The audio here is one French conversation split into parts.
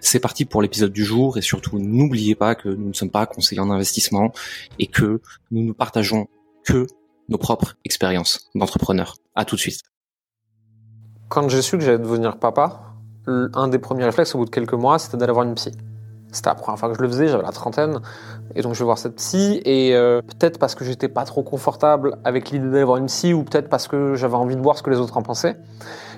C'est parti pour l'épisode du jour et surtout n'oubliez pas que nous ne sommes pas conseillers en investissement et que nous ne partageons que nos propres expériences d'entrepreneurs. À tout de suite. Quand j'ai su que j'allais devenir papa, un des premiers réflexes au bout de quelques mois, c'était d'aller voir une psy. C'était la première fois que je le faisais, j'avais la trentaine, et donc je vais voir cette psy, et euh, peut-être parce que j'étais pas trop confortable avec l'idée d'aller voir une psy, ou peut-être parce que j'avais envie de voir ce que les autres en pensaient,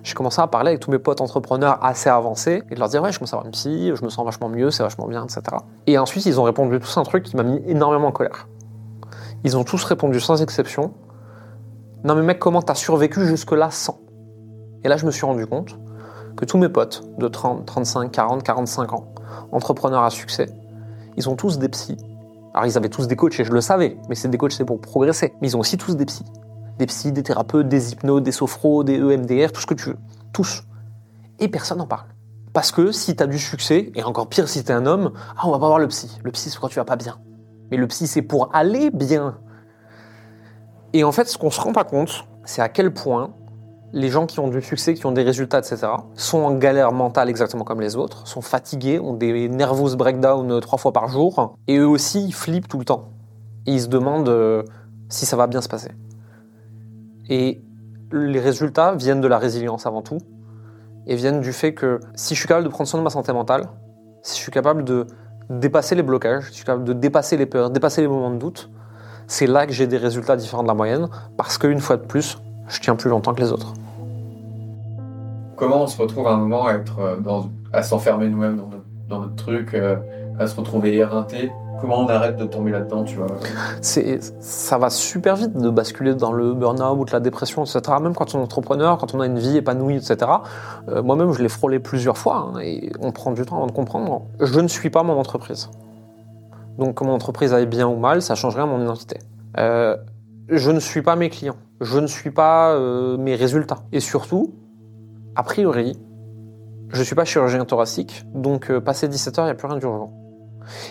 j'ai commencé à parler avec tous mes potes entrepreneurs assez avancés, et de leur dire ouais, je commence à voir une psy, je me sens vachement mieux, c'est vachement bien, etc. Et ensuite, ils ont répondu tous un truc qui m'a mis énormément en colère. Ils ont tous répondu sans exception, non mais mec, comment t'as survécu jusque-là sans? Et là, je me suis rendu compte que tous mes potes de 30, 35, 40, 45 ans, entrepreneurs à succès, ils ont tous des psys. Alors ils avaient tous des coachs et je le savais, mais c'est des coachs c'est pour progresser. Mais ils ont aussi tous des psys. Des psys, des thérapeutes, des hypnos, des sophros, des EMDR, tout ce que tu veux. Tous. Et personne n'en parle. Parce que si tu as du succès, et encore pire si tu es un homme, ah on va pas voir le psy. Le psy c'est quand tu vas pas bien. Mais le psy c'est pour aller bien. Et en fait ce qu'on se rend pas compte, c'est à quel point les gens qui ont du succès, qui ont des résultats, etc., sont en galère mentale exactement comme les autres, sont fatigués, ont des nervous breakdowns trois fois par jour, et eux aussi, ils flippent tout le temps. Ils se demandent euh, si ça va bien se passer. Et les résultats viennent de la résilience avant tout, et viennent du fait que si je suis capable de prendre soin de ma santé mentale, si je suis capable de dépasser les blocages, si je suis capable de dépasser les peurs, dépasser les moments de doute, c'est là que j'ai des résultats différents de la moyenne, parce qu'une fois de plus, je tiens plus longtemps que les autres comment on se retrouve à un moment à, euh, s'enfermer nous-mêmes dans, notre, truc, euh, à se retrouver éreinté? Comment on arrête de tomber là-dedans, tu vois? Ça va super vite de basculer dans le burn-out ou la dépression, etc. Même quand on est entrepreneur, quand on a une vie épanouie, etc. Euh, moi-même, je l'ai frôlé plusieurs fois hein, et on prend du temps avant de comprendre. Je ne suis pas mon entreprise. Donc, que mon entreprise aille bien ou mal, ça change rien à mon identité. je ne suis pas mes clients. Je ne suis pas mes résultats. Et surtout, a priori, je ne suis pas chirurgien thoracique, donc euh, passé 17h, il n'y a plus rien d'urgent.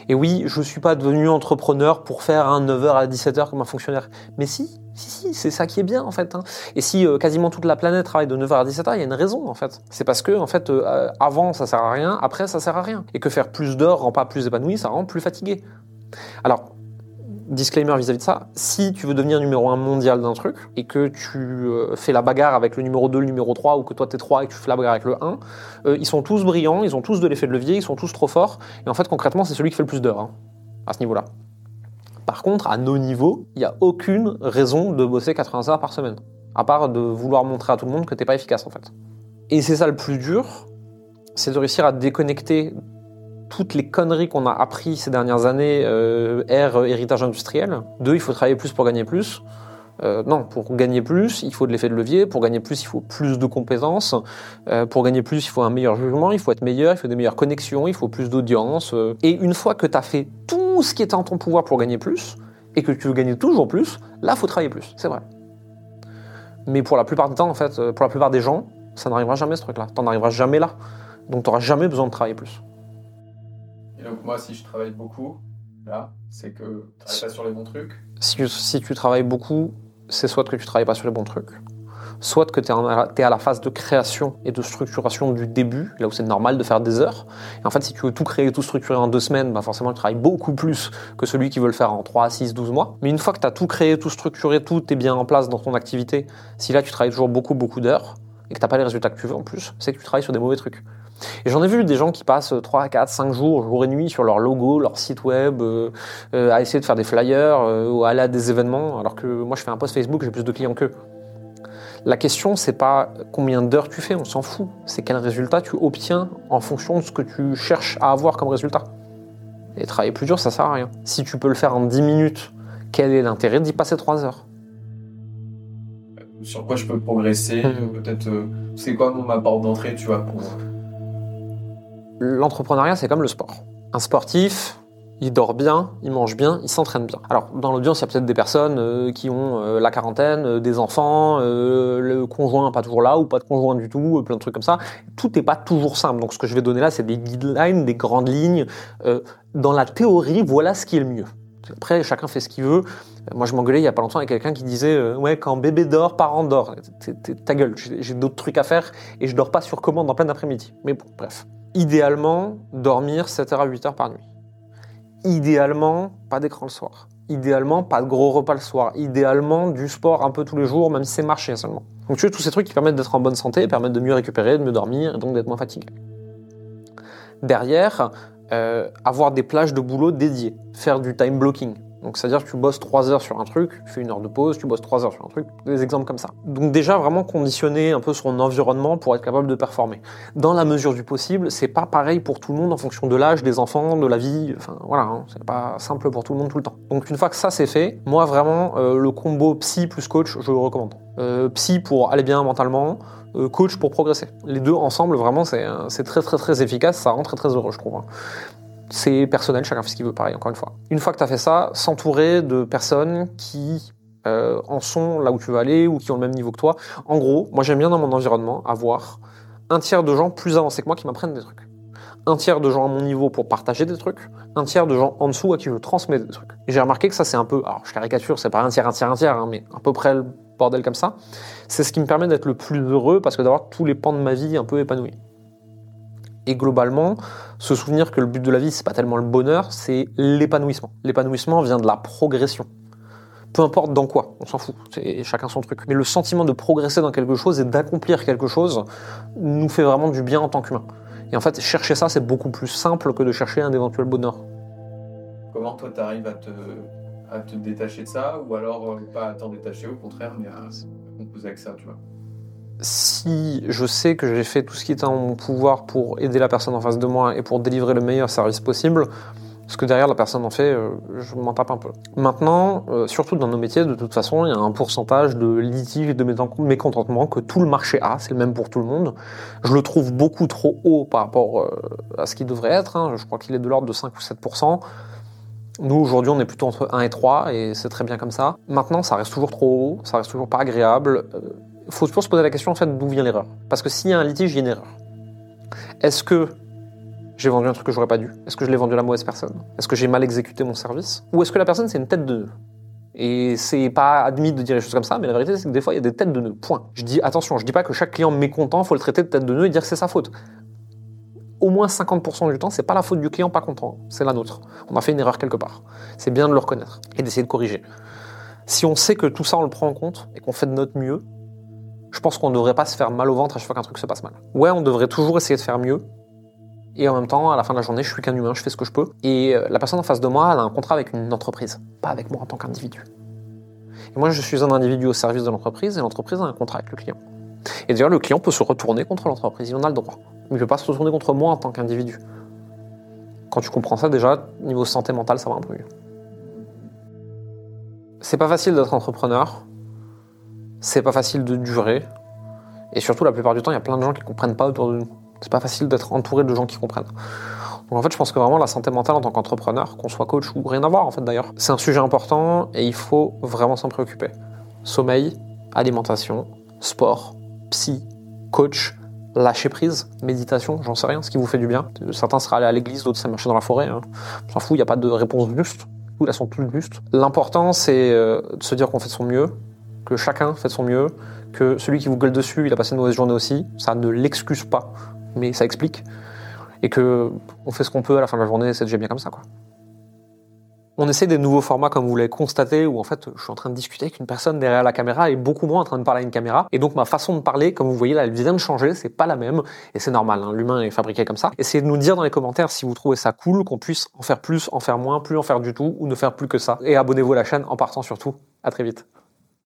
Et oui, je ne suis pas devenu entrepreneur pour faire un 9h à 17h comme un fonctionnaire. Mais si, si, si, c'est ça qui est bien en fait. Hein. Et si euh, quasiment toute la planète travaille de 9h à 17h, il y a une raison en fait. C'est parce que en fait, euh, avant ça sert à rien, après ça sert à rien. Et que faire plus d'heures rend pas plus épanoui, ça rend plus fatigué. Alors, disclaimer vis-à-vis de ça, si tu veux devenir numéro 1 mondial d'un truc et que tu euh, fais la bagarre avec le numéro 2, le numéro 3 ou que toi t'es 3 et que tu fais la bagarre avec le 1, euh, ils sont tous brillants, ils ont tous de l'effet de levier, ils sont tous trop forts et en fait concrètement c'est celui qui fait le plus d'heures hein, à ce niveau-là. Par contre, à nos niveaux, il n'y a aucune raison de bosser 80 heures par semaine, à part de vouloir montrer à tout le monde que t'es pas efficace en fait. Et c'est ça le plus dur, c'est de réussir à déconnecter toutes les conneries qu'on a appris ces dernières années, euh, euh, héritage industriel. Deux, il faut travailler plus pour gagner plus. Euh, non, pour gagner plus, il faut de l'effet de levier. Pour gagner plus, il faut plus de compétences. Euh, pour gagner plus, il faut un meilleur jugement, il faut être meilleur, il faut des meilleures connexions, il faut plus d'audience. Et une fois que tu as fait tout ce qui est en ton pouvoir pour gagner plus, et que tu veux gagner toujours plus, là, il faut travailler plus. C'est vrai. Mais pour la plupart du temps, en fait, pour la plupart des gens, ça n'arrivera jamais ce truc-là. Tu n'en arriveras jamais là. Donc tu n'auras jamais besoin de travailler plus. Et donc moi, si je travaille beaucoup, là, c'est que tu travailles pas sur les bons trucs si tu, travailles beaucoup, c'est soit que tu travailles pas sur les bons trucs, soit que tu es, à la phase de création et de structuration du début, là où c'est normal de faire des heures. Et en fait, si tu veux tout créer, tout structurer en deux semaines, bah forcément, tu travailles beaucoup plus que celui qui veut le faire en 3, 6, 12 mois. Mais une fois que tu as tout créé, tout structuré, tout est bien en place dans ton activité, si là, tu travailles toujours beaucoup, beaucoup d'heures et que tu n'as pas les résultats que tu veux en plus, c'est que tu travailles sur des mauvais trucs. Et j'en ai vu des gens qui passent 3, 4, 5 jours, jour et nuit sur leur logo, leur site web, euh, euh, à essayer de faire des flyers euh, ou à aller à des événements, alors que moi je fais un post Facebook, j'ai plus de clients qu'eux. La question, c'est pas combien d'heures tu fais, on s'en fout. C'est quel résultat tu obtiens en fonction de ce que tu cherches à avoir comme résultat. Et travailler plus dur, ça sert à rien. Si tu peux le faire en 10 minutes, quel est l'intérêt d'y passer 3 heures? Sur quoi je peux progresser hmm. Peut-être, c'est quoi ma porte d'entrée, tu vois, pour l'entrepreneuriat, c'est comme le sport. Un sportif, il dort bien, il mange bien, il s'entraîne bien. Alors dans l'audience, il y a peut-être des personnes euh, qui ont euh, la quarantaine, euh, des enfants, le conjoint pas toujours là ou pas de conjoint du tout, plein de trucs comme ça. Tout n'est pas toujours simple. Donc ce que je vais donner là, c'est des guidelines, des grandes lignes. dans la théorie, voilà ce qui est le mieux. Après, chacun fait ce qu'il veut. Moi, je m'engueulais il y a pas longtemps avec quelqu'un qui disait ouais quand bébé dort, parent dort. Ta gueule, j'ai d'autres trucs à faire et je dors pas sur commande en plein après-midi. Mais bon, bref. Idéalement, dormir 7 heures à 8 heures par nuit. Idéalement, pas d'écran le soir. Idéalement, pas de gros repas le soir. Idéalement, du sport un peu tous les jours, même si c'est marché seulement. Donc tu veux tous ces trucs qui permettent d'être en bonne santé, permettent de mieux récupérer, de mieux dormir, et donc d'être moins fatigué. Derrière, euh, avoir des plages de boulot dédiées, faire du time blocking. Donc c'est-à-dire que tu bosses 3 heures sur un truc, tu fais une heure de pause, tu bosses 3 heures sur un truc, des exemples comme ça. Donc déjà vraiment conditionner un peu son environnement pour être capable de performer. Dans la mesure du possible, c'est pas pareil pour tout le monde en fonction de l'âge des enfants, de la vie, enfin voilà, hein, c'est pas simple pour tout le monde tout le temps. Donc une fois que ça c'est fait, moi vraiment euh, le combo psy plus coach, je le recommande. Euh, psy pour aller bien mentalement, euh, coach pour progresser. Les deux ensemble, vraiment, c'est très très très efficace, ça rend très très heureux, je trouve. Hein c'est personnel, chacun fait ce qu'il veut, pareil, encore une fois. Une fois que tu as fait ça, s'entourer de personnes qui euh, en sont là où tu veux aller ou qui ont le même niveau que toi. En gros, moi j'aime bien dans mon environnement avoir un tiers de gens plus avancés que moi qui m'apprennent des trucs. Un tiers de gens à mon niveau pour partager des trucs, un tiers de gens en dessous à qui je transmets des trucs. J'ai remarqué que ça c'est un peu, alors je caricature, c'est pas un tiers, un tiers, un tiers, hein, mais à peu près le bordel comme ça. C'est ce qui me permet d'être le plus heureux parce que d'avoir tous les pans de ma vie un peu épanouis. Et globalement, se souvenir que le but de la vie, c'est pas tellement le bonheur, c'est l'épanouissement. L'épanouissement vient de la progression. Peu importe dans quoi, on s'en fout, c'est chacun son truc. Mais le sentiment de progresser dans quelque chose et d'accomplir quelque chose nous fait vraiment du bien en tant qu'humain. Et en fait, chercher ça, c'est beaucoup plus simple que de chercher un éventuel bonheur. Comment toi, tu arrives à te, à te détacher de ça, ou alors euh, pas à t'en détacher, au contraire, mais à composer avec ça, tu vois? Si je sais que j'ai fait tout ce qui est en mon pouvoir pour aider la personne en face de moi et pour délivrer le meilleur service possible, ce que derrière la personne en fait, euh, je m'en tape un peu. Maintenant, euh, surtout dans nos métiers, de toute façon, il y a un pourcentage de litiges et de mécontentement que tout le marché a, c'est le même pour tout le monde. Je le trouve beaucoup trop haut par rapport euh, à ce qu'il devrait être, hein. je crois qu'il est de l'ordre de 5 ou 7%. Nous, aujourd'hui, on est plutôt entre 1 et 3, et c'est très bien comme ça. Maintenant, ça reste toujours trop haut, ça reste toujours pas agréable il faut toujours se poser la question en fait d'où vient l'erreur. Parce que s'il y a un litige, il y a une erreur. Est-ce que j'ai vendu un truc que j'aurais pas dû? Est-ce que je l'ai vendu à la mauvaise personne? Est-ce que j'ai mal exécuté mon service? Ou est-ce que la personne c'est une tête de nœud? Et c'est pas admis de dire des choses comme ça, mais la vérité c'est que des fois il y a des têtes de nœud. Point. Je dis attention, je dis pas que chaque client mécontent faut le traiter de tête de nœud et dire que c'est sa faute. Au moins 50% du temps, c'est pas la faute du client pas content, c'est la nôtre. On a fait une erreur quelque part. C'est bien de le reconnaître et d'essayer de corriger. Si on sait que tout ça on le prend en compte et qu'on fait de notre mieux, je pense qu'on ne devrait pas se faire mal au ventre à chaque fois qu'un truc se passe mal. Ouais, on devrait toujours essayer de faire mieux. Et en même temps, à la fin de la journée, je suis qu'un humain, je fais ce que je peux. Et euh, la personne en face de moi, elle a un contrat avec une entreprise, pas avec moi en tant qu'individu. Et moi, je suis un individu au service de l'entreprise et l'entreprise a un contrat avec le client. Et d'ailleurs, le client peut se retourner contre l'entreprise, il en a le droit. Mais il ne peut pas se retourner contre moi en tant qu'individu. Quand tu comprends ça, déjà, niveau santé mentale, ça va un peu mieux. C'est pas facile d'être entrepreneur, c'est pas facile de durer. Et surtout, la plupart du temps, il y a plein de gens qui comprennent pas autour de nous. C'est pas facile d'être entouré de gens qui comprennent. Donc en fait, je pense que vraiment la santé mentale en tant qu'entrepreneur, qu'on soit coach ou rien à voir en fait d'ailleurs, c'est un sujet important et il faut vraiment s'en préoccuper. Sommeil, alimentation, sport, psy, coach, lâcher prise, méditation, j'en sais rien, ce qui vous fait du bien. Certains seraient allés à l'église, d'autres c'est marcher dans la forêt. Hein. s'en fout, il n'y a pas de réponse juste. Toutes elles sont toutes justes. L'important, c'est euh, de se dire qu'on fait de son mieux, que chacun fait son mieux, que celui qui vous gueule dessus, il a passé une mauvaise journée aussi. Ça ne l'excuse pas, mais ça explique. Et que on fait ce qu'on peut à la fin de la journée, c'est déjà bien comme ça, quoi. On essaie des nouveaux formats comme vous l'avez constaté, où en fait je suis en train de discuter avec une personne derrière la caméra et beaucoup moins en train de parler à une caméra. Et donc ma façon de parler, comme vous voyez là, elle vient de changer, c'est pas la même. Et c'est normal, hein, l'humain est fabriqué comme ça. Essayez de nous dire dans les commentaires si vous trouvez ça cool, qu'on puisse en faire plus, en faire moins, plus en faire du tout, ou ne faire plus que ça. Et abonnez-vous à la chaîne en partant surtout. À très vite.